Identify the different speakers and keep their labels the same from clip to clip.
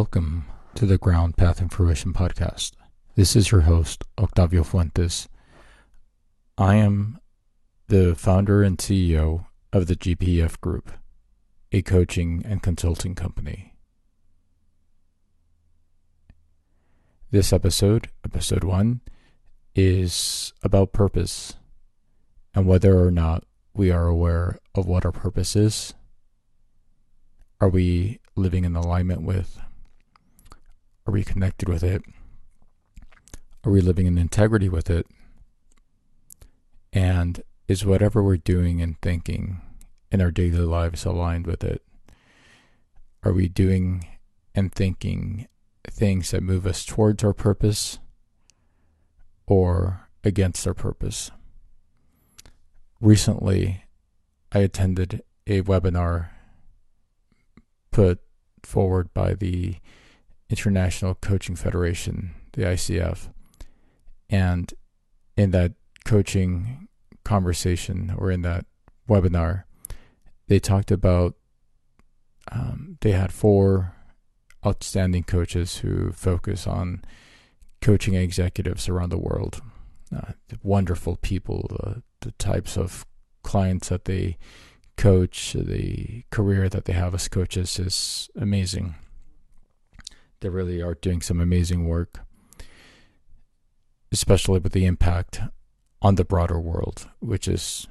Speaker 1: Welcome to the Ground Path and Fruition podcast. This is your host, Octavio Fuentes. I am the founder and CEO of the GPF Group, a coaching and consulting company. This episode, episode one, is about purpose and whether or not we are aware of what our purpose is. Are we living in alignment with? Are we connected with it? Are we living in integrity with it? And is whatever we're doing and thinking in our daily lives aligned with it? Are we doing and thinking things that move us towards our purpose or against our purpose? Recently, I attended a webinar put forward by the International Coaching Federation, the ICF. And in that coaching conversation or in that webinar, they talked about um, they had four outstanding coaches who focus on coaching executives around the world. Uh, wonderful people, the types of clients that they coach, the career that they have as coaches is amazing. They really are doing some amazing work, especially with the impact on the broader world, which is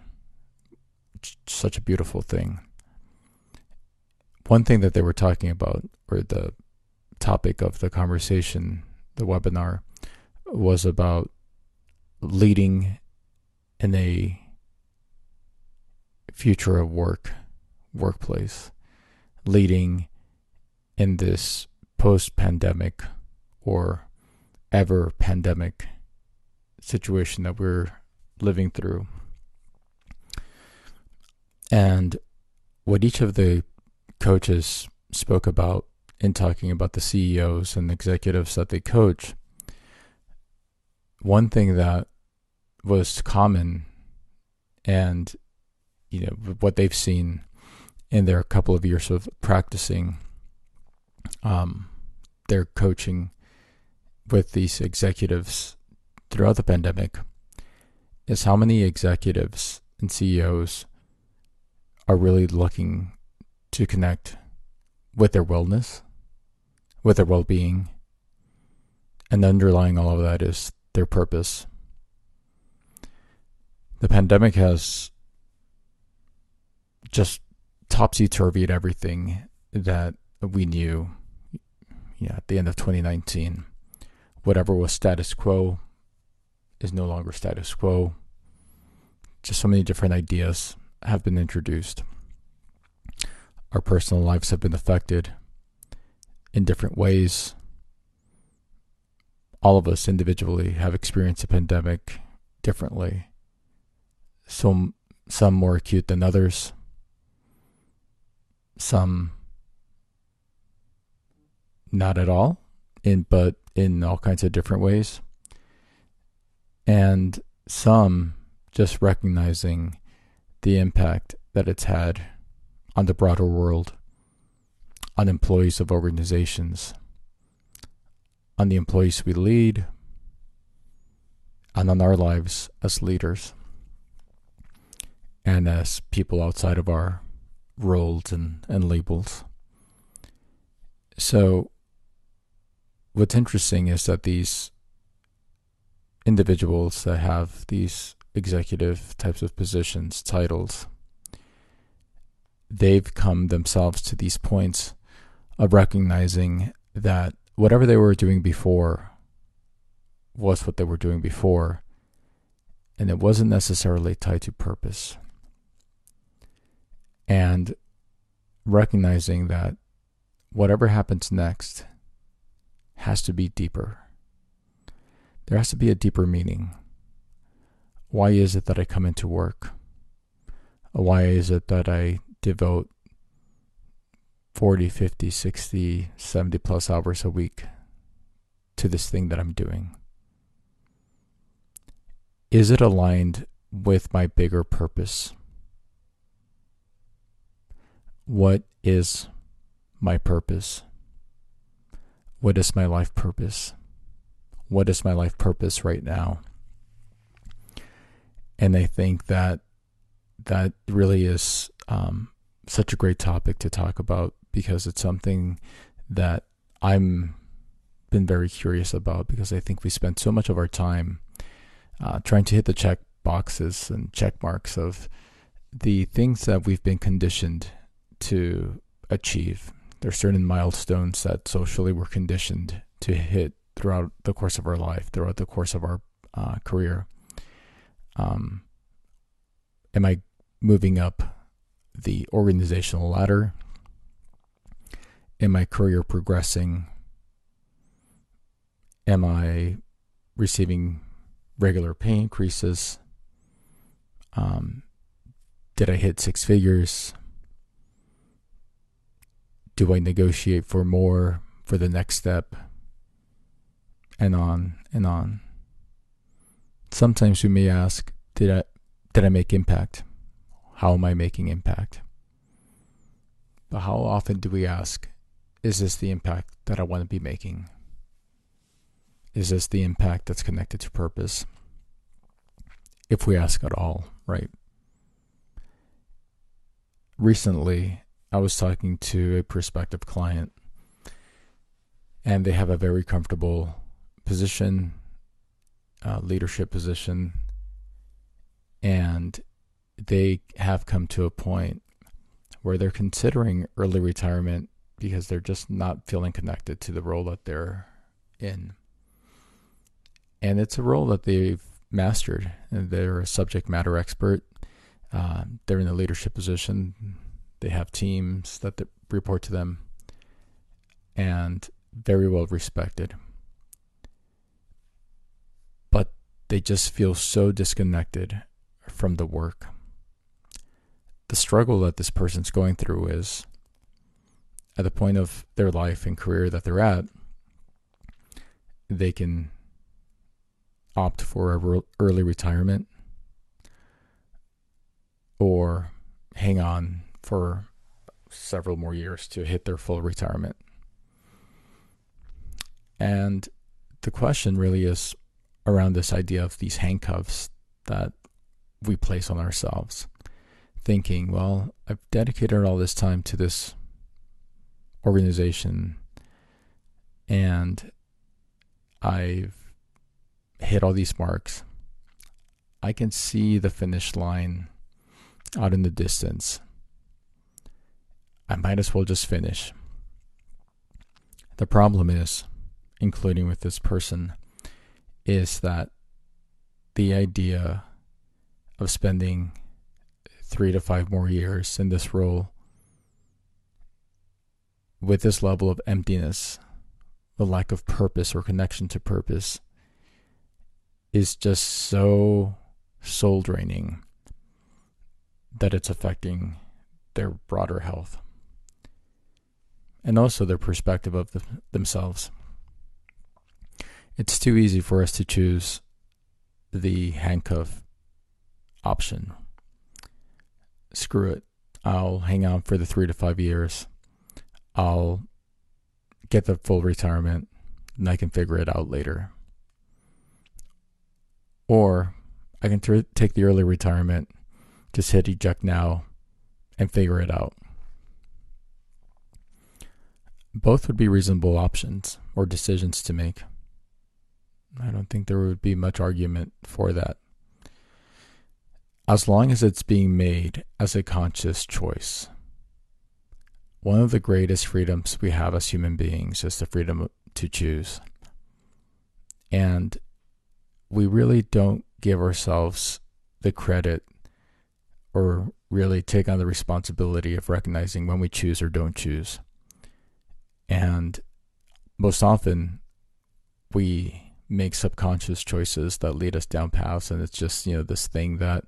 Speaker 1: such a beautiful thing. One thing that they were talking about, or the topic of the conversation, the webinar, was about leading in a future of work, workplace, leading in this post pandemic or ever pandemic situation that we're living through. And what each of the coaches spoke about in talking about the CEOs and executives that they coach, one thing that was common and you know what they've seen in their couple of years of practicing um, their coaching with these executives throughout the pandemic is how many executives and CEOs are really looking to connect with their wellness, with their well being, and underlying all of that is their purpose. The pandemic has just topsy turvied everything that we knew yeah, at the end of 2019. Whatever was status quo is no longer status quo. Just so many different ideas have been introduced. Our personal lives have been affected in different ways. All of us individually have experienced a pandemic differently. Some some more acute than others. Some not at all, in but in all kinds of different ways. And some just recognizing the impact that it's had on the broader world, on employees of organizations, on the employees we lead, and on our lives as leaders and as people outside of our roles and, and labels. So, what's interesting is that these individuals that have these executive types of positions, titles, they've come themselves to these points of recognizing that whatever they were doing before was what they were doing before, and it wasn't necessarily tied to purpose. And recognizing that whatever happens next has to be deeper. There has to be a deeper meaning. Why is it that I come into work? Why is it that I devote 40, 50, 60, 70 plus hours a week to this thing that I'm doing? Is it aligned with my bigger purpose? What is my purpose? What is my life purpose? What is my life purpose right now? And I think that that really is um, such a great topic to talk about because it's something that I'm been very curious about because I think we spend so much of our time uh, trying to hit the check boxes and check marks of the things that we've been conditioned to achieve. There are certain milestones that socially we're conditioned to hit throughout the course of our life, throughout the course of our uh, career. Um, am I moving up the organizational ladder? Am my career progressing? Am I receiving regular pay increases? Um, did I hit six figures? Do I negotiate for more for the next step? And on and on. Sometimes we may ask, did I did I make impact? How am I making impact? But how often do we ask, is this the impact that I want to be making? Is this the impact that's connected to purpose? If we ask at all, right? Recently, I was talking to a prospective client, and they have a very comfortable position, uh, leadership position, and they have come to a point where they're considering early retirement because they're just not feeling connected to the role that they're in. And it's a role that they've mastered, they're a subject matter expert. Uh, they're in a leadership position. They have teams that report to them, and very well respected. But they just feel so disconnected from the work. The struggle that this person's going through is at the point of their life and career that they're at, they can opt for a early retirement or hang on for several more years to hit their full retirement. And the question really is around this idea of these handcuffs that we place on ourselves, thinking, well, I've dedicated all this time to this organization and I've hit all these marks. I can see the finish line out in the distance. I might as well just finish. The problem is, including with this person, is that the idea of spending three to five more years in this role with this level of emptiness, the lack of purpose or connection to purpose, is just so soul draining that it's affecting their broader health and also their perspective of the, themselves. It's too easy for us to choose the handcuff option. Screw it. I'll hang on for the three to five years. I'll get the full retirement and I can figure it out later. Or I can take the early retirement, just hit eject now, and figure it out. Both would be reasonable options or decisions to make. I don't think there would be much argument for that as long as it's being made as a conscious choice. One of the greatest freedoms we have as human beings is the freedom to choose. And we really don't give ourselves the credit or really take on the responsibility of recognizing when we choose or don't choose. And most often, we make subconscious choices that lead us down paths, and it's just, you know, this thing that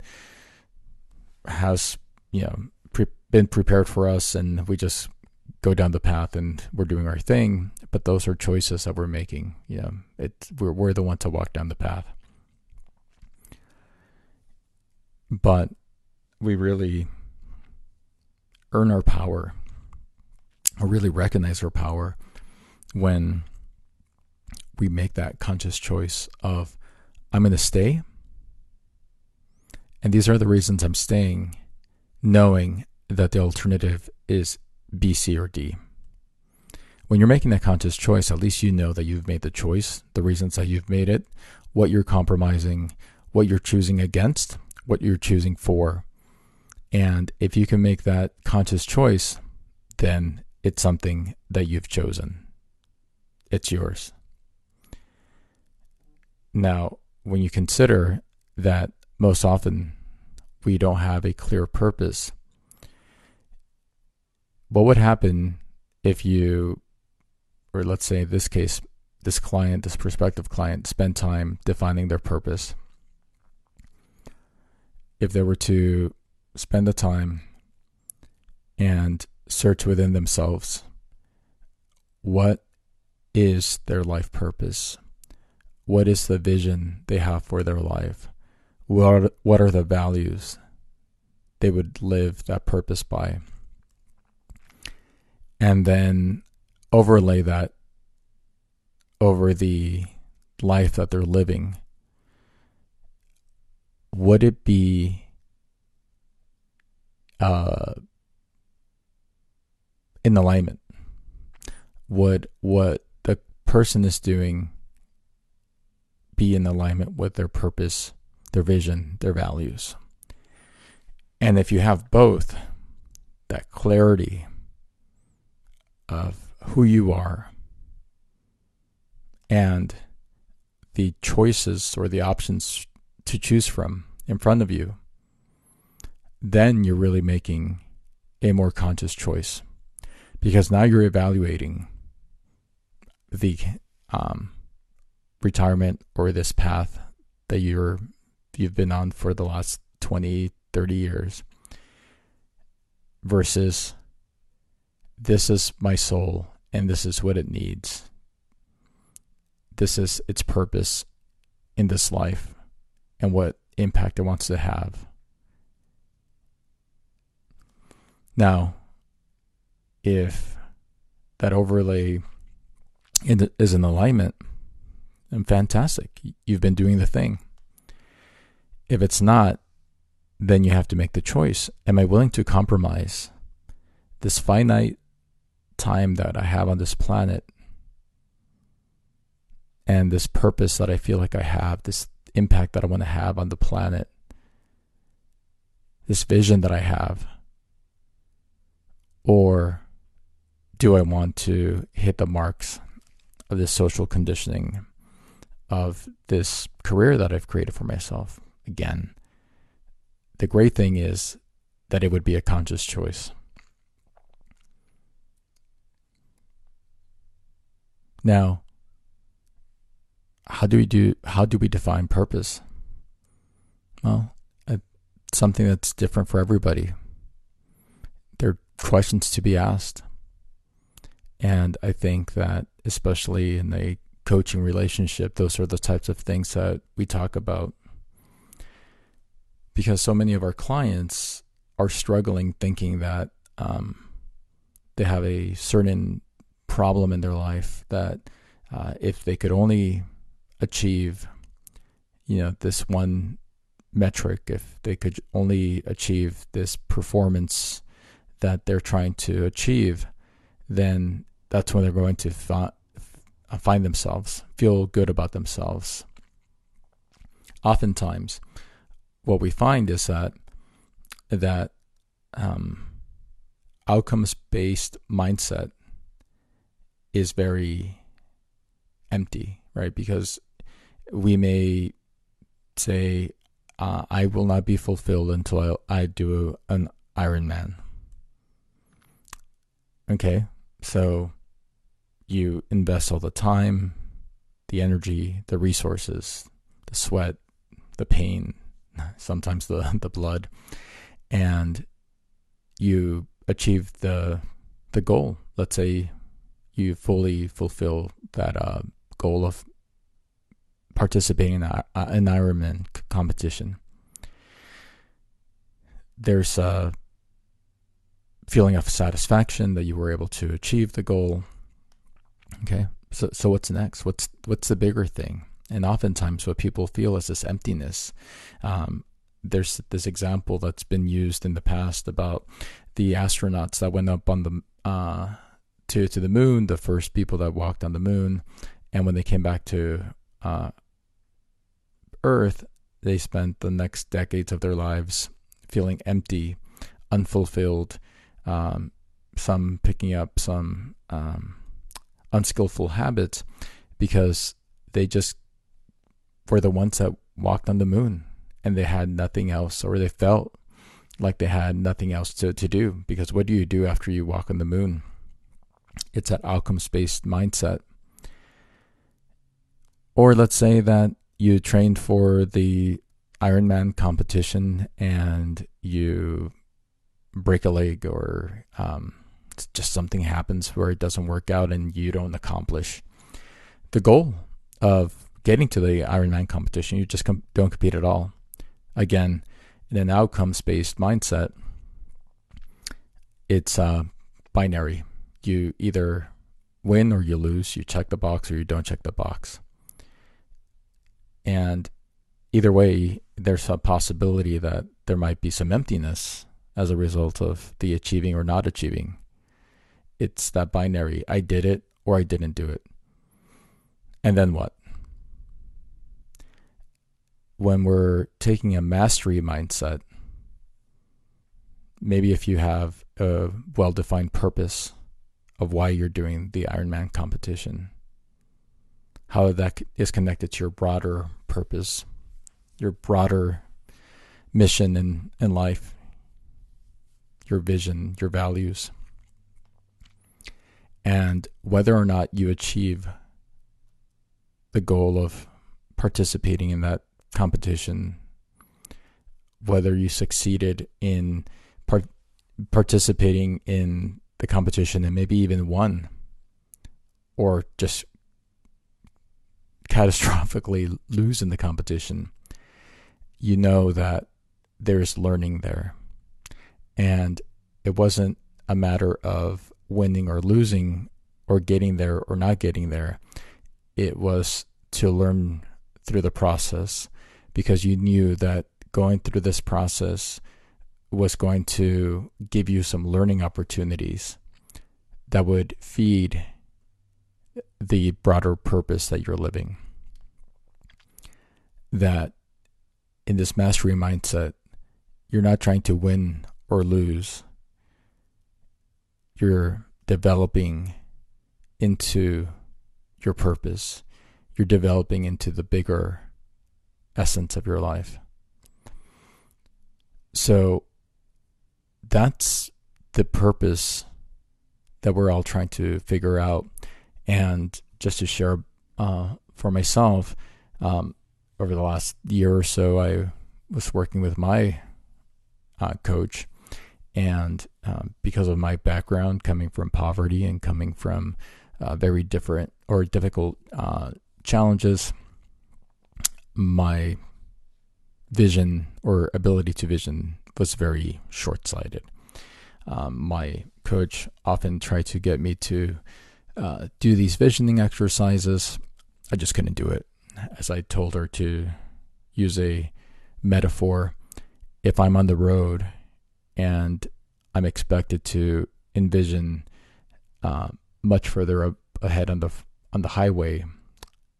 Speaker 1: has you know pre- been prepared for us, and we just go down the path and we're doing our thing. But those are choices that we're making. You know, it we're we're the one to walk down the path. But we really earn our power or really recognize our power when we make that conscious choice of, I'm going to stay. And these are the reasons I'm staying, knowing that the alternative is B, C, or D. When you're making that conscious choice, at least you know that you've made the choice, the reasons that you've made it, what you're compromising, what you're choosing against, what you're choosing for. And if you can make that conscious choice, then it's something that you've chosen. It's yours. Now, when you consider that most often we don't have a clear purpose, what would happen if you, or let's say in this case, this client, this prospective client, spend time defining their purpose? If they were to spend the time and search within themselves what is their life purpose? What is the vision they have for their life? What are, what are the values they would live that purpose by? And then overlay that over the life that they're living. Would it be uh, in alignment? Would what the person is doing be in alignment with their purpose, their vision, their values? And if you have both, that clarity of who you are and the choices or the options to choose from in front of you, then you're really making a more conscious choice because now you're evaluating the um, retirement or this path that you're you've been on for the last 20 30 years versus this is my soul and this is what it needs. This is its purpose in this life and what impact it wants to have. Now if that overlay is in alignment, then fantastic. You've been doing the thing. If it's not, then you have to make the choice. Am I willing to compromise this finite time that I have on this planet and this purpose that I feel like I have, this impact that I want to have on the planet, this vision that I have? Or do I want to hit the marks of this social conditioning of this career that I've created for myself? Again, the great thing is that it would be a conscious choice. Now, how do we do how do we define purpose? Well, it's something that's different for everybody. There are questions to be asked. And I think that, especially in a coaching relationship, those are the types of things that we talk about. Because so many of our clients are struggling thinking that um, they have a certain problem in their life that uh, if they could only achieve, you know, this one metric, if they could only achieve this performance that they're trying to achieve, then that's when they're going to fi- find themselves, feel good about themselves. Oftentimes, what we find is that that um, outcomes-based mindset is very empty, right? Because we may say, uh, "I will not be fulfilled until I, I do an Ironman." Okay, so you invest all the time, the energy, the resources, the sweat, the pain, sometimes the, the blood, and you achieve the the goal. Let's say you fully fulfill that uh, goal of participating in an Ironman competition. There's a feeling of satisfaction that you were able to achieve the goal. Okay, So, so what's next? What's what's the bigger thing? And oftentimes, what people feel is this emptiness. Um, there's this example that's been used in the past about the astronauts that went up on the uh, to to the moon, the first people that walked on the moon, and when they came back to uh, Earth, they spent the next decades of their lives feeling empty, unfulfilled, um, some picking up some um, unskillful habits because they just were the ones that walked on the moon and they had nothing else or they felt like they had nothing else to, to do. Because what do you do after you walk on the moon? It's that outcomes based mindset. Or let's say that you trained for the Ironman competition and you break a leg or um, just something happens where it doesn't work out and you don't accomplish the goal of getting to the Ironman competition, you just com- don't compete at all. Again, in an outcomes based mindset, it's uh, binary. You either win or you lose. You check the box or you don't check the box. And either way, there's a possibility that there might be some emptiness as a result of the achieving or not achieving. It's that binary I did it or I didn't do it. And then what? When we're taking a mastery mindset, maybe if you have a well defined purpose of why you're doing the Ironman competition, how that is connected to your broader purpose, your broader mission in, in life, your vision, your values, and whether or not you achieve the goal of participating in that competition, whether you succeeded in part- participating in the competition and maybe even won, or just catastrophically lose in the competition, you know that there's learning there. And it wasn't a matter of winning or losing or getting there or not getting there. It was to learn through the process because you knew that going through this process was going to give you some learning opportunities that would feed the broader purpose that you're living. That in this mastery mindset, you're not trying to win or lose. You're developing into your purpose. You're developing into the bigger essence of your life. So that's the purpose that we're all trying to figure out. And just to share uh, for myself, um, over the last year or so, I was working with my uh, coach. And um, because of my background coming from poverty and coming from uh, very different or difficult uh, challenges, my vision or ability to vision was very short sighted. Um, my coach often tried to get me to uh, do these visioning exercises. I just couldn't do it. As I told her to use a metaphor, if I'm on the road and I'm expected to envision uh, much further ahead on the on the highway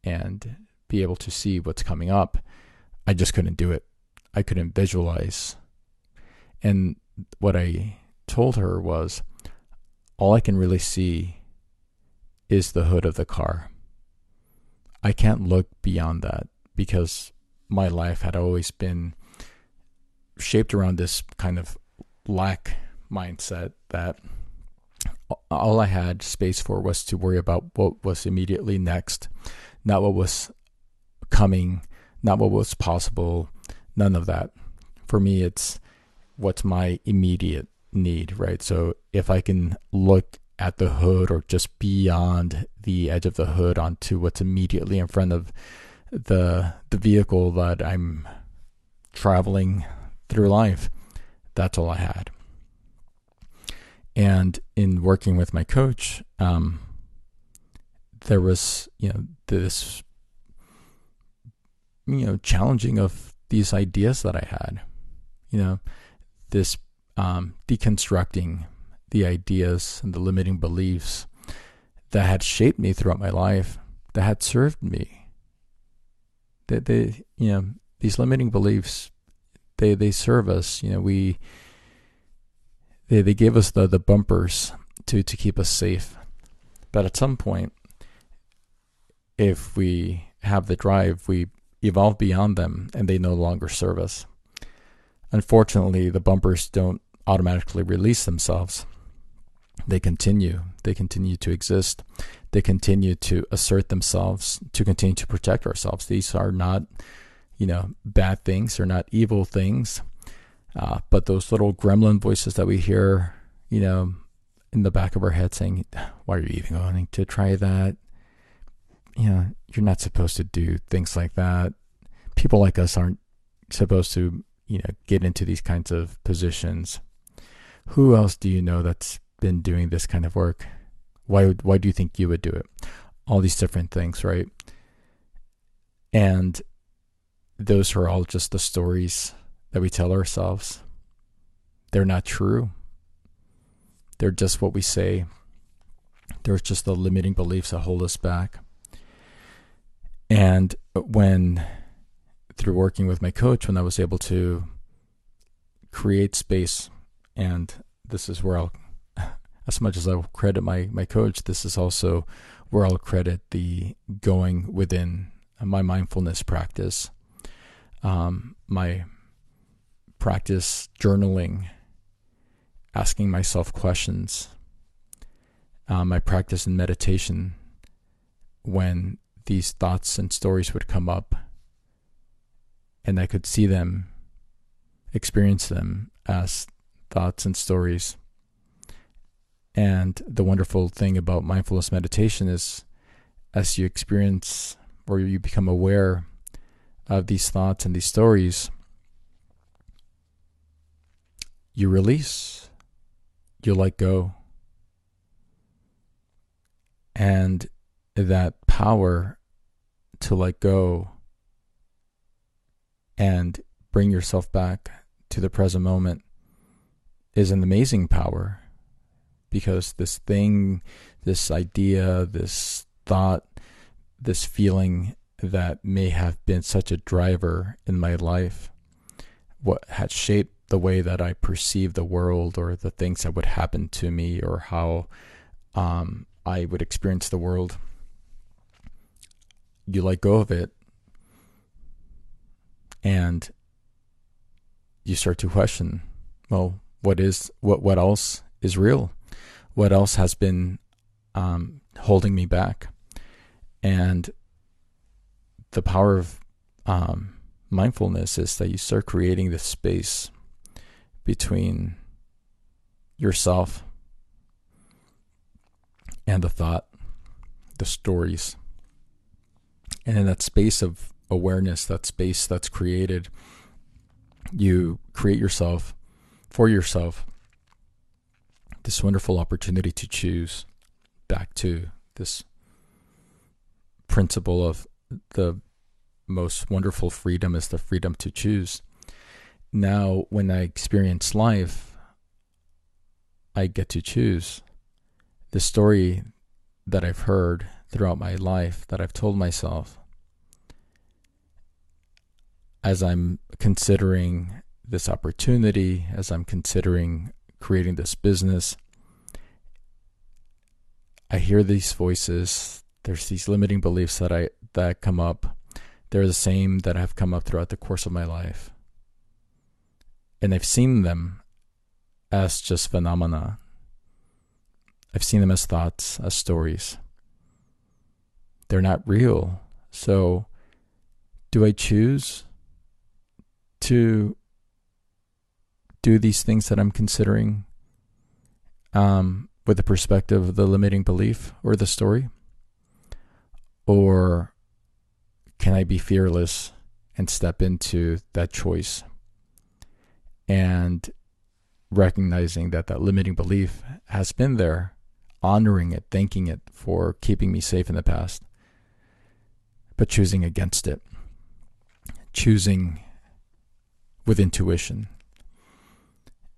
Speaker 1: and be able to see what's coming up, I just couldn't do it. I couldn't visualize. And what I told her was all I can really see is the hood of the car. I can't look beyond that because my life had always been shaped around this kind of lack mindset that all I had space for was to worry about what was immediately next, not what was coming, not what was possible, none of that. For me, it's what's my immediate need, right? So if I can look at the hood or just beyond the edge of the hood onto what's immediately in front of the the vehicle that I'm traveling through life. That's all I had. And in working with my coach, um, there was, you know, this, you know, challenging of these ideas that I had, you know, this um, deconstructing the ideas and the limiting beliefs that had shaped me throughout my life, that had served me. That they, you know, these limiting beliefs, they they serve us. You know, we they they gave us the the bumpers to to keep us safe. But at some point, if we have the drive, we evolve beyond them and they no longer serve us. Unfortunately, the bumpers don't automatically release themselves. They continue. They continue to exist. They continue to assert themselves, to continue to protect ourselves. These are not, you know, bad things. They're not evil things. Uh, but those little gremlin voices that we hear, you know, in the back of our head saying, Why are you even going to try that? You know, you're not supposed to do things like that. People like us aren't supposed to, you know, get into these kinds of positions. Who else do you know that's been doing this kind of work? Why why do you think you would do it? All these different things, right? And those are all just the stories that we tell ourselves. They're not true. They're just what we say. They're just the limiting beliefs that hold us back. And when, through working with my coach, when I was able to create space, and this is where I'll, as much as I'll credit my, my coach, this is also where I'll credit the going within my mindfulness practice. Um, my practice journaling, asking myself questions. Um, I practice in meditation when these thoughts and stories would come up, and I could see them, experience them as thoughts and stories. And the wonderful thing about mindfulness meditation is as you experience or you become aware of these thoughts and these stories, you release, you let go. And that power to let go and bring yourself back to the present moment is an amazing power because this thing, this idea, this thought, this feeling that may have been such a driver in my life, what had shaped the way that I perceive the world or the things that would happen to me or how um, I would experience the world. You let go of it and you start to question well, what is what what else is real? What else has been um, holding me back? And the power of um, mindfulness is that you start creating this space between yourself and the thought, the stories. And in that space of awareness, that space that's created, you create yourself for yourself this wonderful opportunity to choose back to this principle of the most wonderful freedom is the freedom to choose now when I experience life, I get to choose the story that I've heard throughout my life, that I've told myself, as I'm considering this opportunity, as I'm considering creating this business. I hear these voices. There's these limiting beliefs that I that come up. They're the same that have come up throughout the course of my life and I've seen them as just phenomena. I've seen them as thoughts, as stories. They're not real. So, do I choose to do these things that I'm considering um, with the perspective of the limiting belief or the story? Or can I be fearless and step into that choice? and recognizing that that limiting belief has been there honoring it, thanking it for keeping me safe in the past, but choosing against it, choosing with intuition.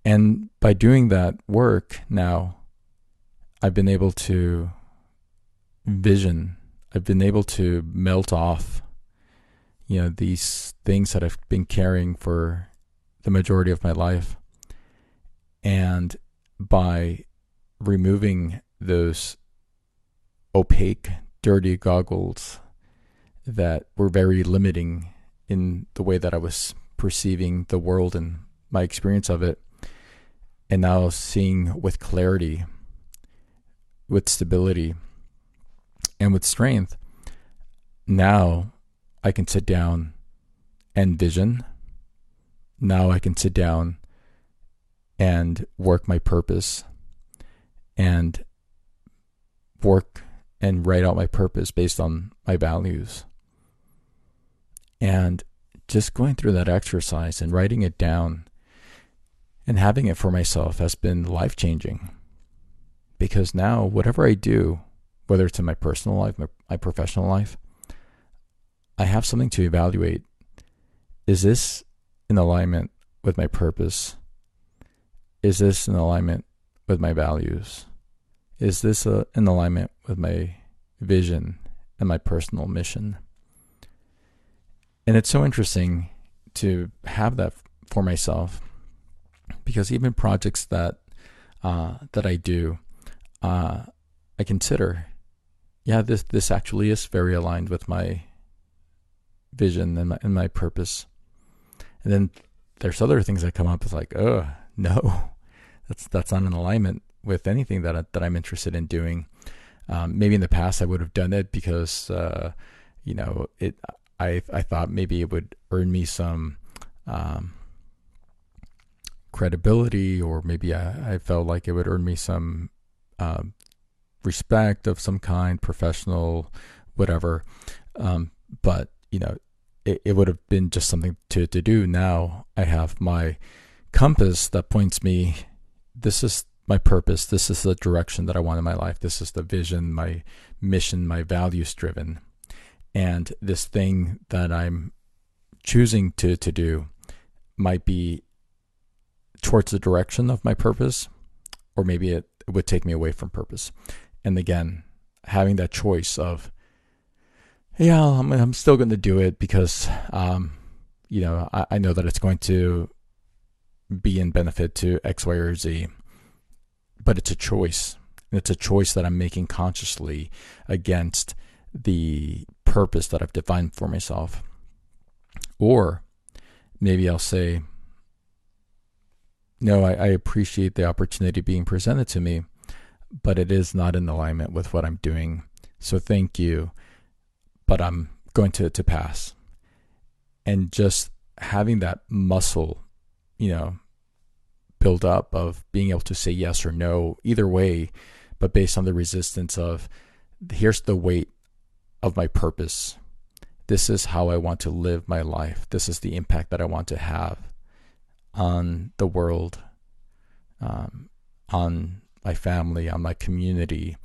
Speaker 1: And by doing that work now, I've been able to vision, I've been able to melt off, you know, these things that I've been carrying for the majority of my life. And by removing those opaque, dirty goggles that were very limiting in the way that I was perceiving the world and my experience of it, and now seeing with clarity, with stability, and with strength, now I can sit down and vision. Now I can sit down and work my purpose and work and write out my purpose based on my values. And just going through that exercise and writing it down and having it for myself has been life changing. Because now, whatever I do, whether it's in my personal life, my, my professional life, I have something to evaluate. Is this in alignment with my purpose? Is this in alignment with my values? Is this uh, in alignment with my vision and my personal mission? And it's so interesting to have that for myself because even projects that uh, that I do, uh, I consider, yeah, this this actually is very aligned with my vision and my, and my purpose. And then there's other things that come up. It's like, oh no, that's that's not in alignment with anything that I, that I'm interested in doing. Um, maybe in the past I would have done it because uh, you know it. I I thought maybe it would earn me some um, credibility, or maybe I, I, felt like it would earn me some uh, respect of some kind, professional, whatever. Um, but you know, it, it would have been just something to to do. Now I have my compass that points me. This is my purpose. This is the direction that I want in my life. This is the vision, my mission, my values driven. And this thing that I'm choosing to, to do might be towards the direction of my purpose, or maybe it, it would take me away from purpose. And again, having that choice of, yeah, I'm, I'm still going to do it because, um, you know, I, I know that it's going to be in benefit to X, Y, or Z but it's a choice. It's a choice that I'm making consciously against the purpose that I've defined for myself. Or maybe I'll say, no, I, I, appreciate the opportunity being presented to me, but it is not in alignment with what I'm doing. So thank you, but I'm going to, to pass. And just having that muscle, you know, build up of being able to say yes or no either way, but based on the resistance of here's the weight of my purpose. This is how I want to live my life. This is the impact that I want to have on the world, um, on my family, on my community,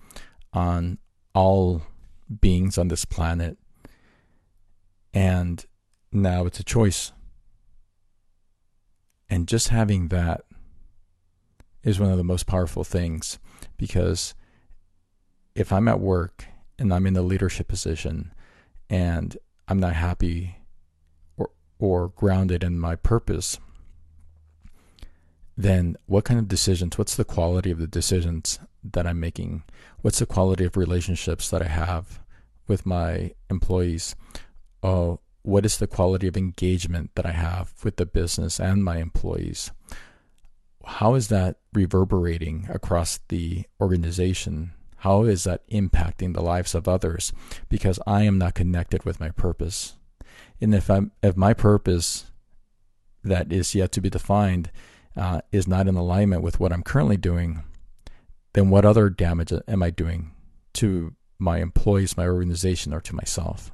Speaker 1: on all beings on this planet. And now it's a choice. And just having that is one of the most powerful things because if I'm at work and I'm in a leadership position and I'm not happy or or grounded in my purpose, then what kind of decisions, what's the quality of the decisions that I'm making? What's the quality of relationships that I have with my employees? Uh, what is the quality of engagement that I have with the business and my employees? how is that reverberating across the organization? How is that impacting the lives of others? Because I am not connected with my purpose. And if I'm, if my purpose that is yet to be defined uh, is not in alignment with what I'm currently doing, then what other damage am I doing to my employees, my organization, or to myself?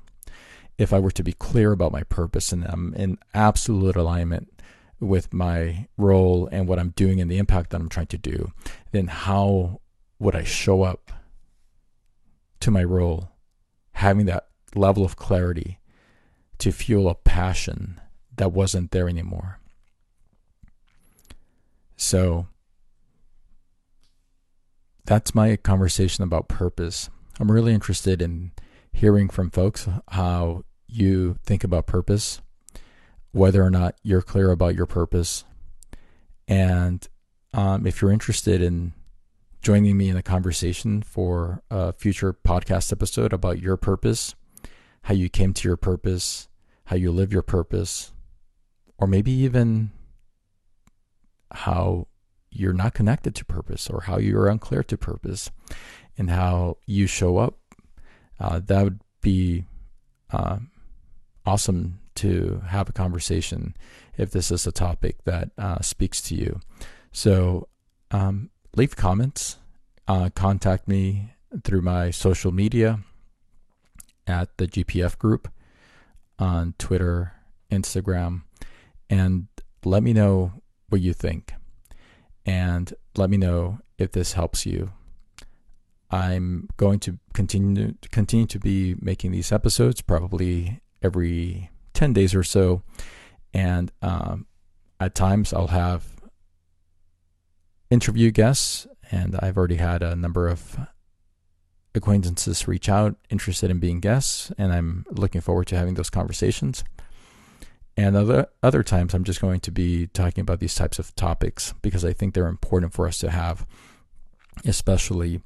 Speaker 1: If I were to be clear about my purpose and I'm in absolute alignment with my role and what I'm doing and the impact that I'm trying to do, then how would I show up to my role having that level of clarity to fuel a passion that wasn't there anymore. So that's my conversation about purpose. I'm really interested in hearing from folks how you think about purpose, whether or not you're clear about your purpose, and um, if you're interested in joining me in a conversation for a future podcast episode about your purpose, how you came to your purpose, how you live your purpose, or maybe even how you're not connected to purpose or how you're unclear to purpose and how you show up, uh, that would be uh, awesome to have a conversation if this is a topic that uh, speaks to you. So um, leave comments, uh, contact me through my social media at the GPF group on Twitter, Instagram, and let me know what you think. And let me know if this helps you. I'm going to continue continue to be making these episodes probably every 10 days or so. And um, at times I'll have interview guests, and I've already had a number of acquaintances reach out interested in being guests, and I'm looking forward to having those conversations. And other other times, I'm just going to be talking about these types of topics because I think they're important for us to have, especially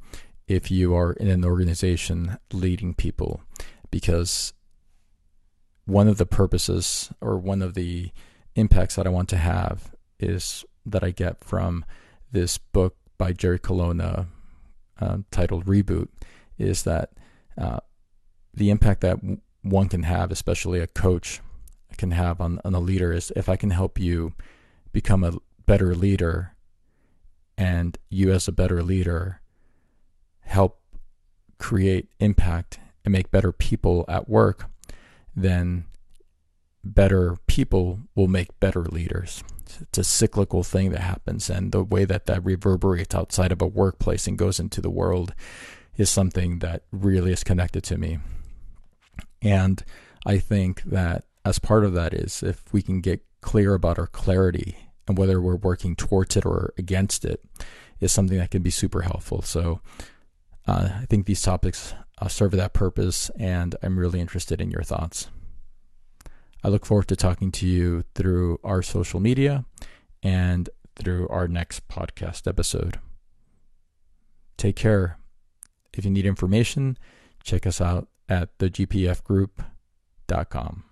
Speaker 1: if you are in an organization leading people, because one of the purposes or one of the impacts that I want to have is that I get from this book by Jerry Colonna uh, titled Reboot is that uh, the impact that one can have, especially a coach can have on, on a leader, is if I can help you become a better leader and you as a better leader help create impact and make better people at work, then better people will make better leaders. It's a cyclical thing that happens, and the way that that reverberates outside of a workplace and goes into the world is something that really is connected to me. And I think that as part of that is if we can get clear about our clarity and whether we're working towards it or against it is something that can be super helpful. So uh, I think these topics uh, serve that purpose, and I'm really interested in your thoughts. I look forward to talking to you through our social media and through our next podcast episode. Take care. If you need information, check us out at thegpfgroup.com.